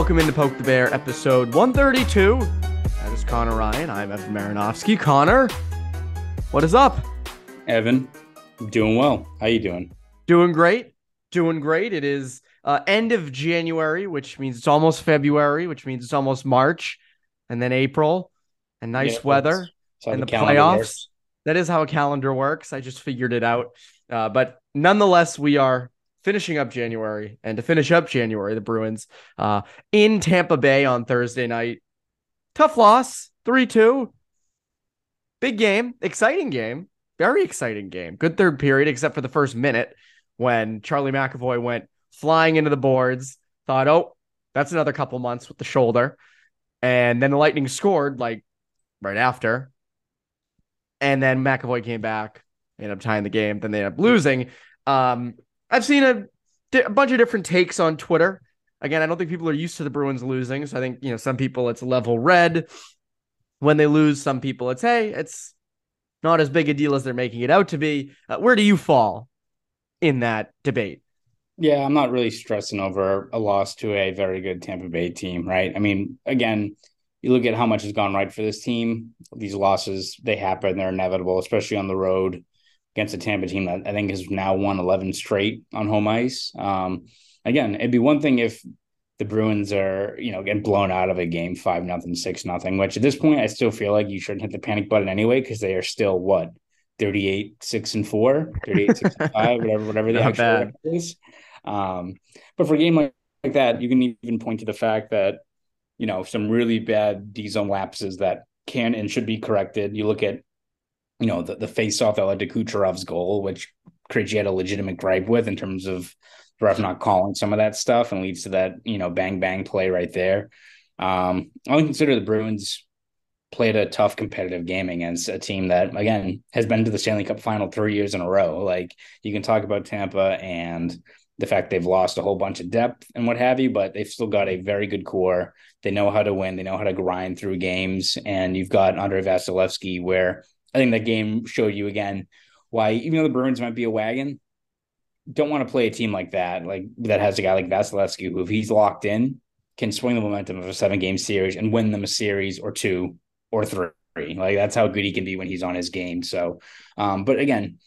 Welcome into Poke the Bear, episode 132. That is Conor Ryan. I'm Evan Marinofsky. Conor, what is up? Evan, doing well. How are you doing? Doing great. Doing great. It is uh, end of January, which means it's almost February, which means it's almost March, and then April, and nice Yeah, weather, that's- that's how and the, calendar playoffs. works. That is how a calendar works. I just figured it out. Uh, but nonetheless, we are finishing up January, and to finish up January, the Bruins uh, in Tampa Bay on Thursday night. Tough loss, three two. Big game, exciting game, very exciting game. Good third period, except for the first minute when Charlie McAvoy went flying into the boards. Thought, oh, that's another couple months with the shoulder, and then the Lightning scored like right after, and then McAvoy came back, ended up tying the game. Then they ended up losing. Um, I've seen a, a bunch of different takes on Twitter. Again, I don't think people are used to the Bruins losing, so I think you know some people it's level red when they lose. Some people it's hey, it's not as big a deal as they're making it out to be. Uh, where do you fall in that debate? Yeah, I'm not really stressing over a loss to a very good Tampa Bay team, right? I mean, again, you look at how much has gone right for this team. These losses, they happen, they're inevitable, especially on the road against a Tampa team that I think has now won 11 straight on home ice. Um, again, it'd be one thing if the Bruins are, you know, getting blown out of a game five nothing, six nothing, which at this point I still feel like you shouldn't hit the panic button anyway, because they are still what 38, six and four, 38, six and five, whatever, whatever the actual is. Um, but for a game like, like that, you can even point to the fact that, you know, some really bad D zone lapses that can and should be corrected. You look at, you know, the, the face off that led to Kucherov's goal, which Krejci had a legitimate gripe with in terms of the ref not calling some of that stuff and leads to that, you know, bang bang play right there. Um, I would consider the Bruins played a tough competitive game against a team that again has been to the Stanley Cup final three years in a row. Like you can talk about Tampa and the fact they've lost a whole bunch of depth and what have you, but they've still got a very good core. They know how to win. They know how to grind through games. And you've got Andrei Vasilevskiy, where I think that game showed you again why, even though the Bruins might be a wagon, don't want to play a team like that, like that has a guy like Vasilevskiy, who if he's locked in, can swing the momentum of a seven game series and win them a series or two or three. Like that's how good he can be when he's on his game. So, um, but again,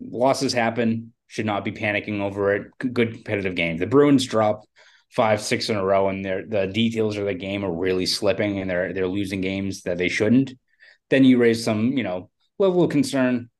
losses happen. Should not be panicking over it. Good competitive game. The Bruins dropped five, six in a row, and their the details of the game are really slipping, and they're they're losing games that they shouldn't. Then you raise some, you know, level of concern,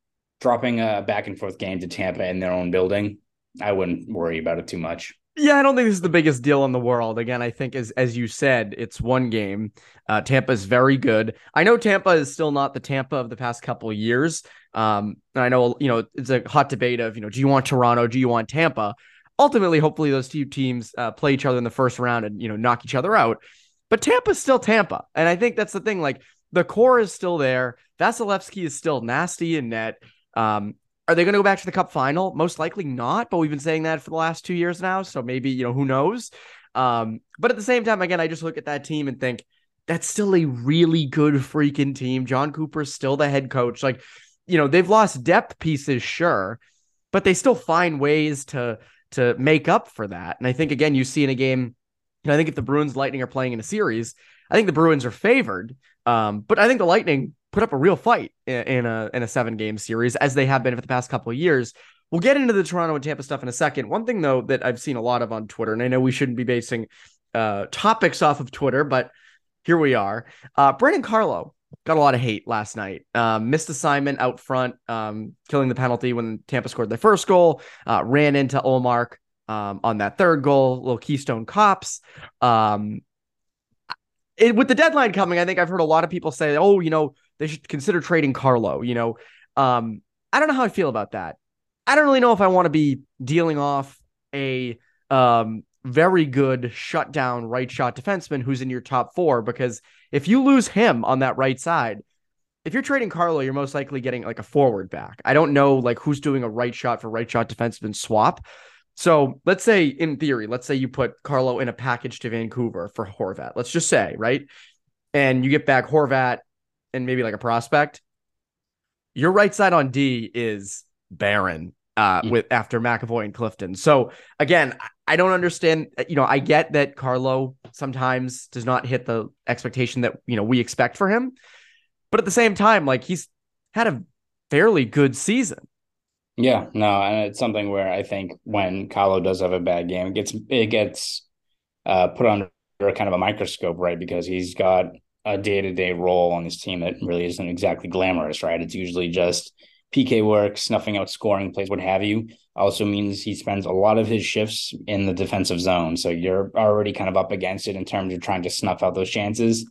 dropping a back and forth game to Tampa in their own building. I wouldn't worry about it too much. Yeah, I don't think this is the biggest deal in the world. Again, I think as as you said, it's one game. Uh, Tampa is very good. I know Tampa is still not the Tampa of the past couple years. Um, and I know you know it's a hot debate of you know do you want Toronto, do you want Tampa? Ultimately, hopefully those two teams uh, play each other in the first round and you know knock each other out. But Tampa's still Tampa, and I think that's the thing. Like the core is still there. Vasilevskiy is still nasty in net. Um, are they going to go back to the cup final? Most likely not, but we've been saying that for the last two years now. So maybe, you know, who knows? Um, but at the same time, again, I just look at that team and think that's still a really good freaking team. Jon Cooper's still the head coach. Like, you know, they've lost depth pieces, sure, but they still find ways to to make up for that. And I think again, you see in a game I think if the Bruins Lightning are playing in a series, I think the Bruins are favored. Um, but I think the Lightning put up a real fight in, a in a seven game series as they have been for the past couple of years. We'll get into the Toronto and Tampa stuff in a second. One thing though that I've seen a lot of on Twitter, and I know we shouldn't be basing uh, topics off of Twitter, but here we are. Uh, Brandon Carlo got a lot of hate last night. Um, missed assignment out front, um, killing the penalty when Tampa scored their first goal. Uh, ran into Ullmark um, on that third goal, little Keystone Cops. Um, it, with the deadline coming, I think I've heard a lot of people say, "Oh, you know, they should consider trading Carlo." You know, um, I don't know how I feel about that. I don't really know if I want to be dealing off a um, very good shutdown right shot defenseman who's in your top four because if you lose him on that right side, if you're trading Carlo, you're most likely getting like a forward back. I don't know like who's doing a right shot for right shot defenseman swap. So let's say in theory, let's say you put Carlo in a package to Vancouver for Horvat. Let's just say, right? And you get back Horvat and maybe like a prospect. Your right side on D is barren uh, mm. with after McAvoy and Clifton. So again, I don't understand. You know, I get that Carlo sometimes does not hit the expectation that you know we expect for him, but at the same time, like he's had a fairly good season. Yeah, no, and it's something where I think when Carlo does have a bad game, it gets it gets uh, put under kind of a microscope, right? Because he's got a day to day role on this team that really isn't exactly glamorous, right? It's usually just PK work, snuffing out scoring plays, what have you. Also means he spends a lot of his shifts in the defensive zone. So you're already kind of up against it in terms of trying to snuff out those chances.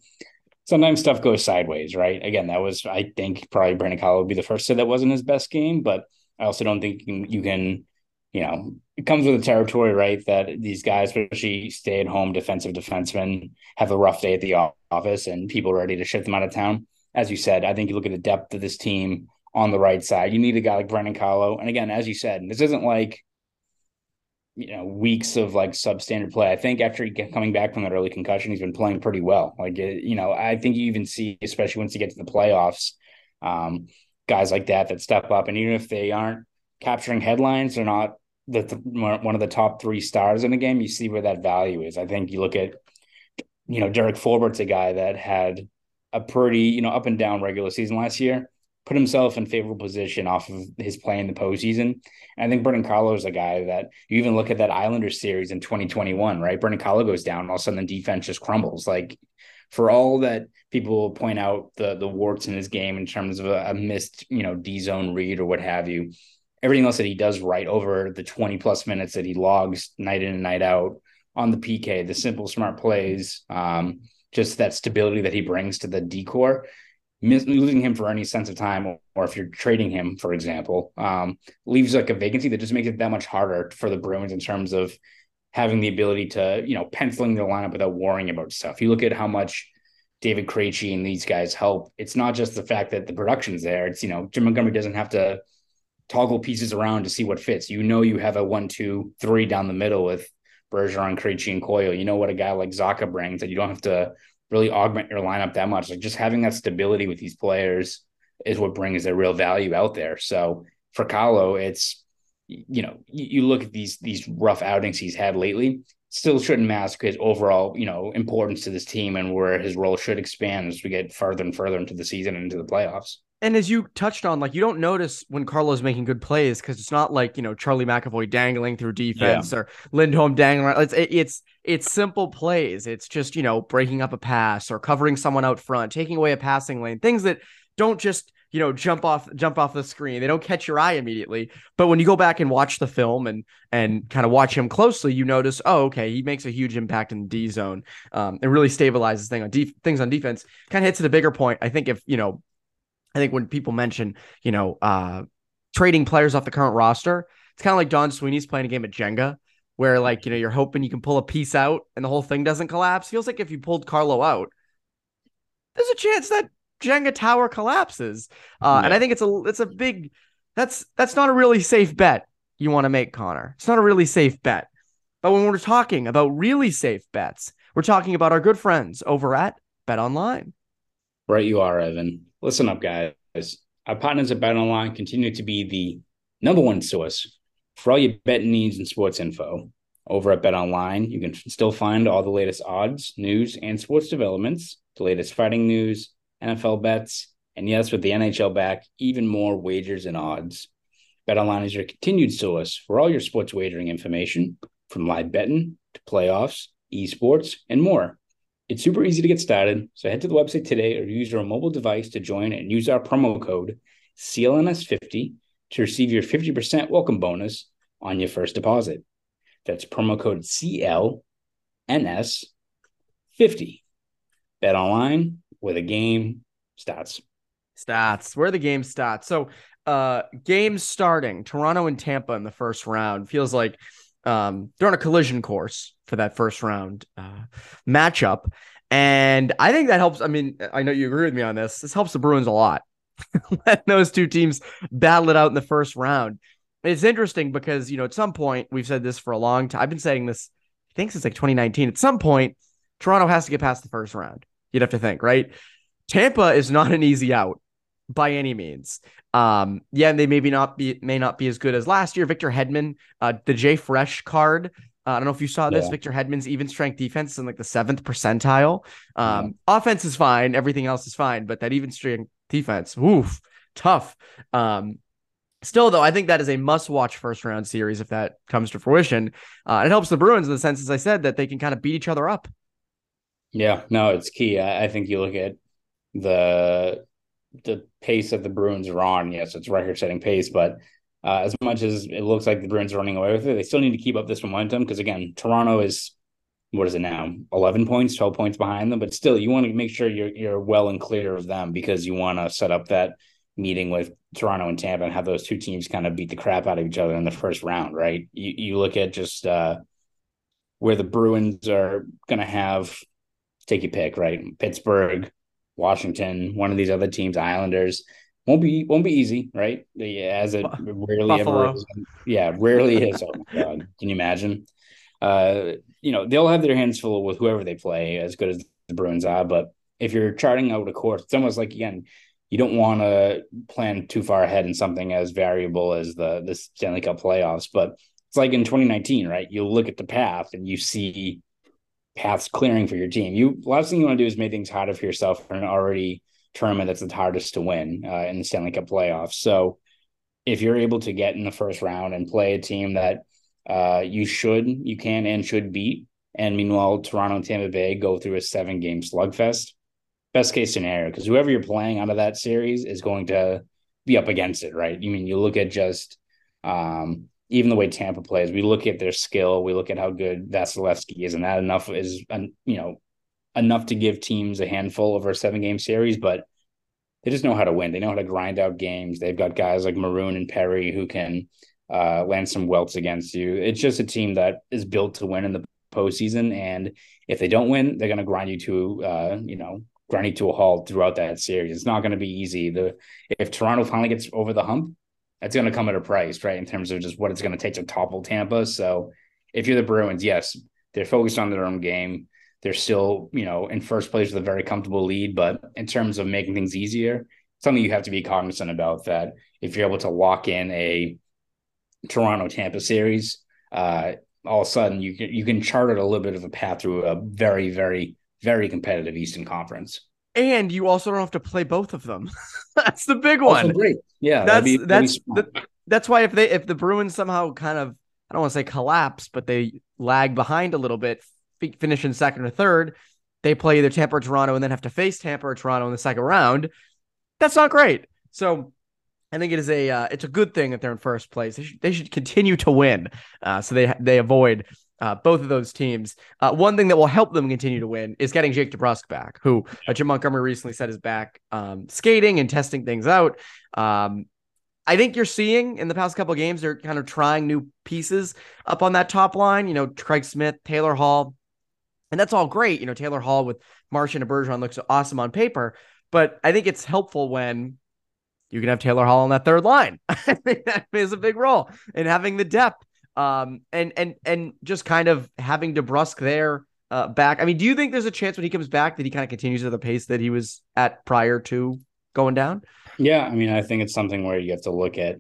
Sometimes stuff goes sideways, right? Again, that was, I think, probably Brandon Carlo would be the first to say that wasn't his best game, but I also don't think you can, you know, it comes with the territory, right? That these guys, especially stay at home defensive defensemen, have a rough day at the office and people are ready to ship them out of town. As you said, I think you look at the depth of this team on the right side. You need a guy like Brandon Carlo. And again, as you said, this isn't like you know weeks of like substandard play. I think after coming back from that early concussion, he's been playing pretty well. Like you know, I think you even see, especially once you get to the playoffs, um, guys like that that step up, and even if they aren't capturing headlines, they're not the th- one of the top three stars in the game. You see where that value is. I think you look at you know Derek Forbort's a guy that had a pretty you know up and down regular season last year put himself in favorable position off of his play in the postseason. And I think Brandon Carlo is a guy that you even look at that Islanders series in 2021, right? Brandon Carlo goes down, all of a sudden the defense just crumbles. Like for all that people will point out the the warts in his game in terms of a, a missed, you know, D zone read or what have you, everything else that he does right over the 20 plus minutes that he logs night in and night out on the PK, the simple smart plays, um, just that stability that he brings to the D corps losing him for any sense of time, or, or if you're trading him, for example, um, leaves like a vacancy that just makes it that much harder for the Bruins in terms of having the ability to, you know, penciling the lineup without worrying about stuff. You look at how much David Krejci and these guys help. It's not just the fact that the production's there. It's you know Jim Montgomery doesn't have to toggle pieces around to see what fits. You know you have a one, two, three down the middle with Bergeron, Krejci, and Coyle. You know what a guy like Zacha brings that you don't have to really augment your lineup that much. Like just having that stability with these players is what brings their real value out there. So for Carlo, it's you know you, look at these these rough outings he's had lately. Still shouldn't mask his overall, you know, importance to this team and where his role should expand as we get further and further into the season and into the playoffs. And as you touched on, like you don't notice when Carlo's making good plays because it's not like you know Charlie McAvoy dangling through defense yeah. or Lindholm dangling. It's it's it's simple plays. It's just you know breaking up a pass or covering someone out front, taking away a passing lane, things that don't just you know jump off jump off the screen. They don't catch your eye immediately. But when you go back and watch the film and and kind of watch him closely, you notice, oh, okay, he makes a huge impact in the D zone. Um, and really stabilizes thing on def- things on defense. Kind of hits at a bigger point. I think if you know I think when people mention, you know, uh, trading players off the current roster, it's kind of like Don Sweeney's playing a game of Jenga, where like you know you're hoping you can pull a piece out and the whole thing doesn't collapse. Feels like if you pulled Carlo out, there's a chance that Jenga tower collapses. Uh, yeah. And I think it's a it's a big that's that's not a really safe bet you want to make, Conor. It's not a really safe bet. But when we're talking about really safe bets, we're talking about our good friends over at BetOnline. Right, you are, Evan. Listen up, guys. Our partners at BetOnline continue to be the number one source for all your betting needs and sports info. over at BetOnline. You can still find all the latest odds, news, and sports developments, the latest fighting news, NFL bets, and yes, with the NHL back, even more wagers and odds. BetOnline is your continued source for all your sports wagering information, from live betting to playoffs, esports, and more. It's super easy to get started, so head to the website today or use your mobile device to join and use our promo code CLNS50 to receive your 50% welcome bonus on your first deposit. That's promo code CLNS50. BetOnline where the game starts. Stats. Where the game starts. So uh games starting. Toronto and Tampa in the first round. Feels like um they're on a collision course for that first round uh matchup. And I think that helps. I mean, I know you agree with me on this. This helps the Bruins a lot. Let those two teams battle it out in the first round. It's interesting because, you know, at some point, we've said this for a long time. I've been saying this, I think since like 2019. At some point, Toronto has to get past the first round. You'd have to think, right? Tampa is not an easy out by any means. Um, yeah, and they maybe not be may not be as good as last year. Victor Hedman, uh, the JFresh card. Uh, I don't know if you saw this. Yeah. Victor Hedman's even strength defense is in like the seventh percentile. Um, yeah. offense is fine, everything else is fine, but that even strength defense, oof, tough. Um, Still, though, I think that is a must-watch first-round series if that comes to fruition. Uh, it helps the Bruins in the sense, as I said, that they can kind of beat each other up. Yeah, no, it's key. I, I think you look at the the pace that the Bruins are on. Yes, it's record-setting pace, but uh, as much as it looks like the Bruins are running away with it, they still need to keep up this momentum because again, Toronto is what is it now? Eleven points, twelve points behind them, but still, you want to make sure you're you're well and clear of them because you want to set up that meeting with Toronto and Tampa and have those two teams kind of beat the crap out of each other in the first round, right? You you look at just uh, where the Bruins are going to have take your pick, right? Pittsburgh, Washington, one of these other teams, Islanders won't be won't be easy, right? As it rarely Buffalo. ever is. Yeah, rarely is. Oh my god, can you imagine? Uh, you know they'll have their hands full with whoever they play, as good as the Bruins are. But if you're charting out a course, it's almost like again you don't want to plan too far ahead in something as variable as the the Stanley Cup playoffs. But it's like in 2019, right? You look at the path and you see paths clearing for your team. You last thing you want to do is make things harder for yourself for an already tournament that's the hardest to win uh, in the Stanley Cup playoffs. So if you're able to get in the first round and play a team that uh, you should, you can, and should beat, and meanwhile Toronto and Tampa Bay go through a seven game slugfest best case scenario because whoever you're playing out of that series is going to be up against it, right? You mean you look at just um, even the way Tampa plays, we look at their skill, we look at how good Vasilevskiy is, and that enough is you know enough to give teams a handful over a seven game series, but they just know how to win. They know how to grind out games. They've got guys like Maroon and Perry who can uh, land some welts against you. It's just a team that is built to win in the postseason, and if they don't win, they're going to grind you to uh, you know grinding to a halt throughout that series. It's not going to be easy. The if Toronto finally gets over the hump, that's going to come at a price, right? In terms of just what it's going to take to topple Tampa. So if you're the Bruins, yes, they're focused on their own game. They're still, you know, in first place with a very comfortable lead. But in terms of making things easier, something you have to be cognizant about that if you're able to lock in a Toronto Tampa series, uh, all of a sudden you can you can chart it a little bit of a path through a very, very very competitive Eastern Conference. And you also don't have to play both of them. that's the big one. Also great. Yeah, that's be, that's the, that's why if they if the Bruins somehow kind of I don't want to say collapse, but they lag behind a little bit, finish in second or third, they play either Tampa or Toronto and then have to face Tampa or Toronto in the second round. That's not great. So I think it is a uh, it's a good thing that they're in first place. They should they should continue to win, uh, so they they avoid uh, both of those teams. Uh, one thing that will help them continue to win is getting Jake DeBrusk back, who uh, Jim Montgomery recently said is back um, skating and testing things out. Um, I think you're seeing in the past couple games they're kind of trying new pieces up on that top line. You know, Craig Smith, Taylor Hall, and that's all great. You know, Taylor Hall with Marchand and Bergeron looks awesome on paper, but I think it's helpful when you can have Taylor Hall on that third line. I think that plays a big role in having the depth um, and and and just kind of having DeBrusk there uh, back. I mean, do you think there's a chance when he comes back that he kind of continues at the pace that he was at prior to going down? Yeah, I mean, I think it's something where you have to look at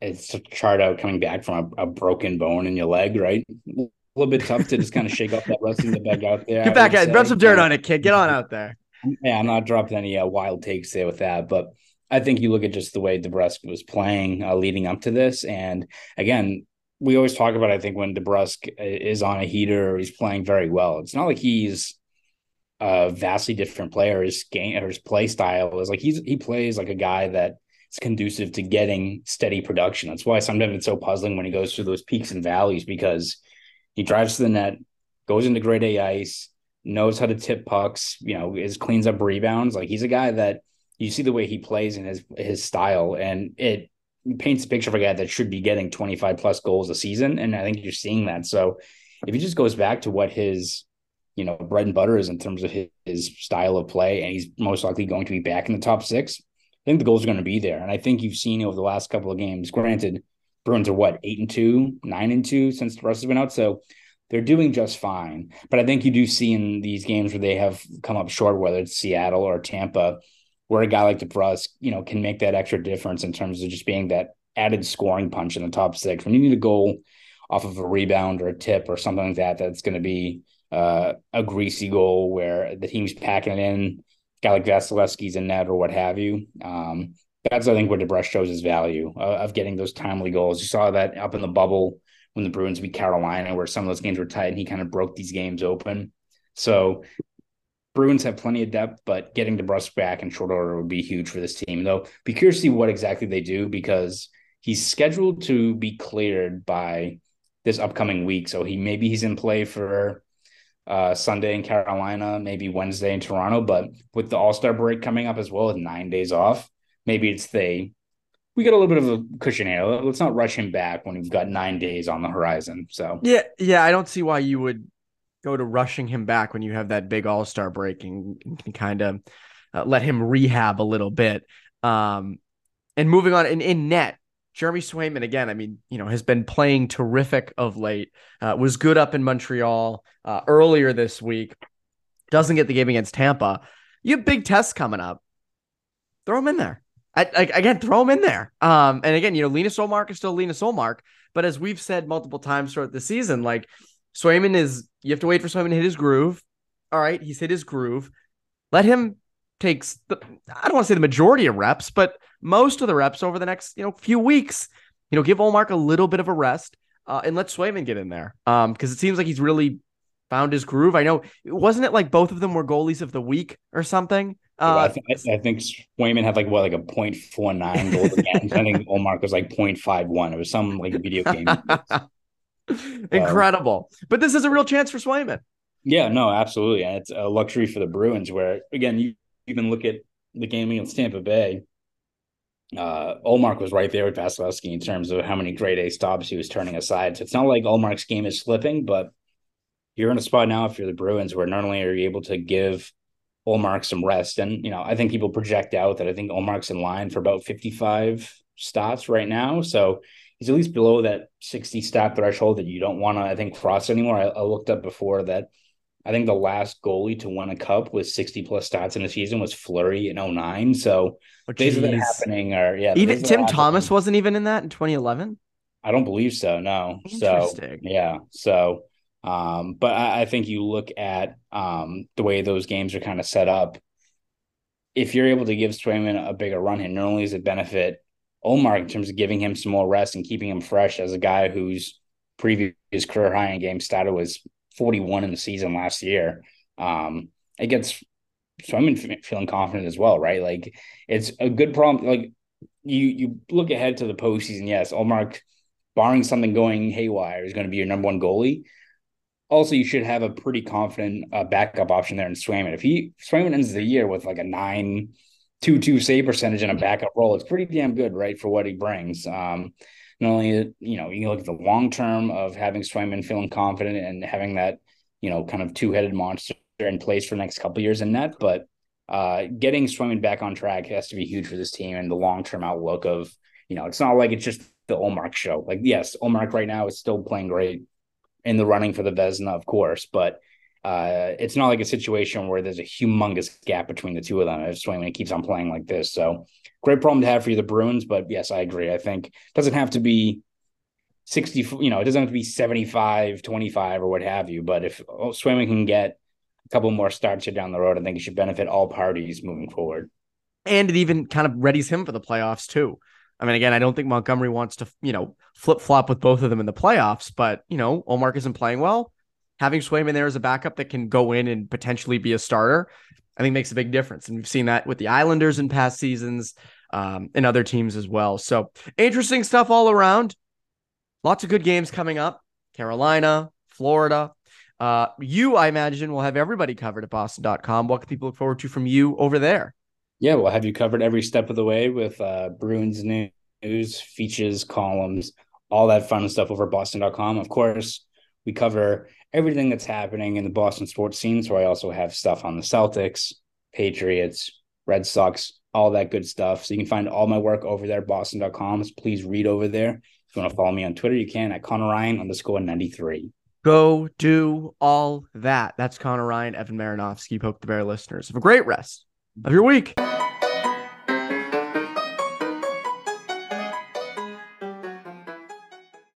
it's a chart out coming back from a, a broken bone in your leg, right? A little bit tough to just kind of shake off that rest of the bag out there. Get back at rub some dirt on it, kid. Get on out there. Yeah, I'm not dropping any uh, wild takes there with that, but I think you look at just the way DeBrusk was playing uh, leading up to this, and again, we always talk about. I think when DeBrusk uh, is on a heater or he's playing very well, it's not like he's a vastly different player. His game or his play style is like he's he plays like a guy that is conducive to getting steady production. That's why sometimes it's so puzzling when he goes through those peaks and valleys because he drives to the net, goes into grade A ice, knows how to tip pucks, you know, is cleans up rebounds. Like he's a guy that you see the way he plays and his his style, and it paints a picture of a guy that should be getting 25 plus goals a season. And I think you're seeing that. So if he just goes back to what his, you know, bread and butter is in terms of his, his style of play, and he's most likely going to be back in the top six, I think the goals are going to be there. And I think you've seen over the last couple of games, granted, Bruins are what, eight and two, nine and two since the rest has been out. So they're doing just fine. But I think you do see in these games where they have come up short, whether it's Seattle or Tampa, where a guy like DeBrusk, you know, can make that extra difference in terms of just being that added scoring punch in the top six. When you need a goal off of a rebound or a tip or something like that, that's going to be uh, a greasy goal where the team's packing it in, guy like Vasilevskiy's in net or what have you. Um, that's I think where DeBrusk shows his value uh, of getting those timely goals. You saw that up in the bubble when the Bruins beat Carolina, where some of those games were tight, and he kind of broke these games open. So Bruins have plenty of depth, but getting DeBrusk back in short order would be huge for this team. Though, be curious to see what exactly they do because he's scheduled to be cleared by this upcoming week. So he maybe he's in play for uh, Sunday in Carolina, maybe Wednesday in Toronto. But with the All Star break coming up as well as nine days off, maybe it's they. We got a little bit of a cushion here. Let's not rush him back when we've got nine days on the horizon. So yeah, yeah, I don't see why you would go to rushing him back when you have that big All Star break and, can kind of uh, let him rehab a little bit. Um, and moving on in, in net, Jeremy Swayman again. I mean, you know, has been playing terrific of late. Uh, was good up in Montreal uh, earlier this week. Doesn't get the game against Tampa. You have big tests coming up. Throw him in there. I, I, again, throw him in there. Um, and again, you know, Linus Ullmark is still Linus Ullmark. But as we've said multiple times throughout the season, like Swayman is you have to wait for Swayman to hit his groove. All right, he's hit his groove. Let him take the I don't want to say the majority of reps, but most of the reps over the next, you know, few weeks. You know, give Ullmark a little bit of a rest uh, and let Swayman get in there. Um, because it seems like he's really found his groove. I know wasn't it like both of them were goalies of the week or something? Uh, I, think, I think Swayman had like what like a 0.49 goal. I think Ullmark was like 0.51. It was some like video game. Incredible. Um, but this is a real chance for Swayman. Yeah, no, absolutely. And it's a luxury for the Bruins where, again, you even look at the game against Tampa Bay. Uh, Ullmark was right there with Vasilevskiy in terms of how many grade A stops he was turning aside. So it's not like Ullmark's game is slipping, but you're in a spot now if you're the Bruins where not only are you able to give Ullmark some rest, and you know, I think people project out that I think Ullmark's in line for about 55 stops right now. So he's at least below that 60 stat threshold that you don't want to, I think, cross anymore. I, I, looked up before that. I think the last goalie to win a cup with 60 plus stats in a season was Fleury in 09. So oh, of that happening are, yeah. Even Tim Thomas wasn't even in that in 2011? I don't believe so. No. So, yeah. So, um, but I, I think you look at um, the way those games are kind of set up. If you're able to give Swayman a bigger run here, not only is it benefit Ullmark in terms of giving him some more rest and keeping him fresh as a guy whose previous career high in game started was 41 in the season last year. Um, it gets so I'm feeling confident as well, right? Like it's a good problem. Like you you look ahead to the postseason. Yes, Omar, barring something going haywire, is going to be your number one goalie. Also, you should have a pretty confident uh, backup option there in Swayman. If he Swayman ends the year with like a nine two two save percentage in a backup role. It's pretty damn good, right, for what he brings. Um, not only you know you can look at the long term of having Swayman feeling confident and having that you know kind of two headed monster in place for the next couple years in that, but uh, getting Swayman back on track has to be huge for this team and the long term outlook of you know it's not like it's just the Ullmark show. Like yes, Ullmark right now is still playing great in the running for the Vezina, of course, but uh, it's not like a situation where there's a humongous gap between the two of them. If Swayman keeps on playing like this, so great problem to have for you, the Bruins. But yes, I agree. I think doesn't have to be 60, you know, it doesn't have to be 75, 25 or what have you. But if Swayman can get a couple more starts here down the road, I think it should benefit all parties moving forward. And it even kind of readies him for the playoffs too. I mean, again, I don't think Montgomery wants to, you know, flip flop with both of them in the playoffs, but, you know, Ullmark isn't playing well. Having Swayman there as a backup that can go in and potentially be a starter, I think makes a big difference. And we've seen that with the Islanders in past seasons um, and other teams as well. So interesting stuff all around. Lots of good games coming up. Carolina, Florida. Uh, you, I imagine, will have everybody covered at boston.com. What can people look forward to from you over there? Yeah, we'll have you covered every step of the way with uh, Bruins news, features, columns, all that fun stuff over boston.com. Of course, we cover everything that's happening in the Boston sports scene. So I also have stuff on the Celtics, Patriots, Red Sox, all that good stuff. So you can find all my work over there, boston.com. So please read over there. If you want to follow me on Twitter, you can at Conor Ryan underscore 93. Go do all that. That's Conor Ryan, Evan Marinofsky, Poke the Bear listeners. Have a great rest of your week.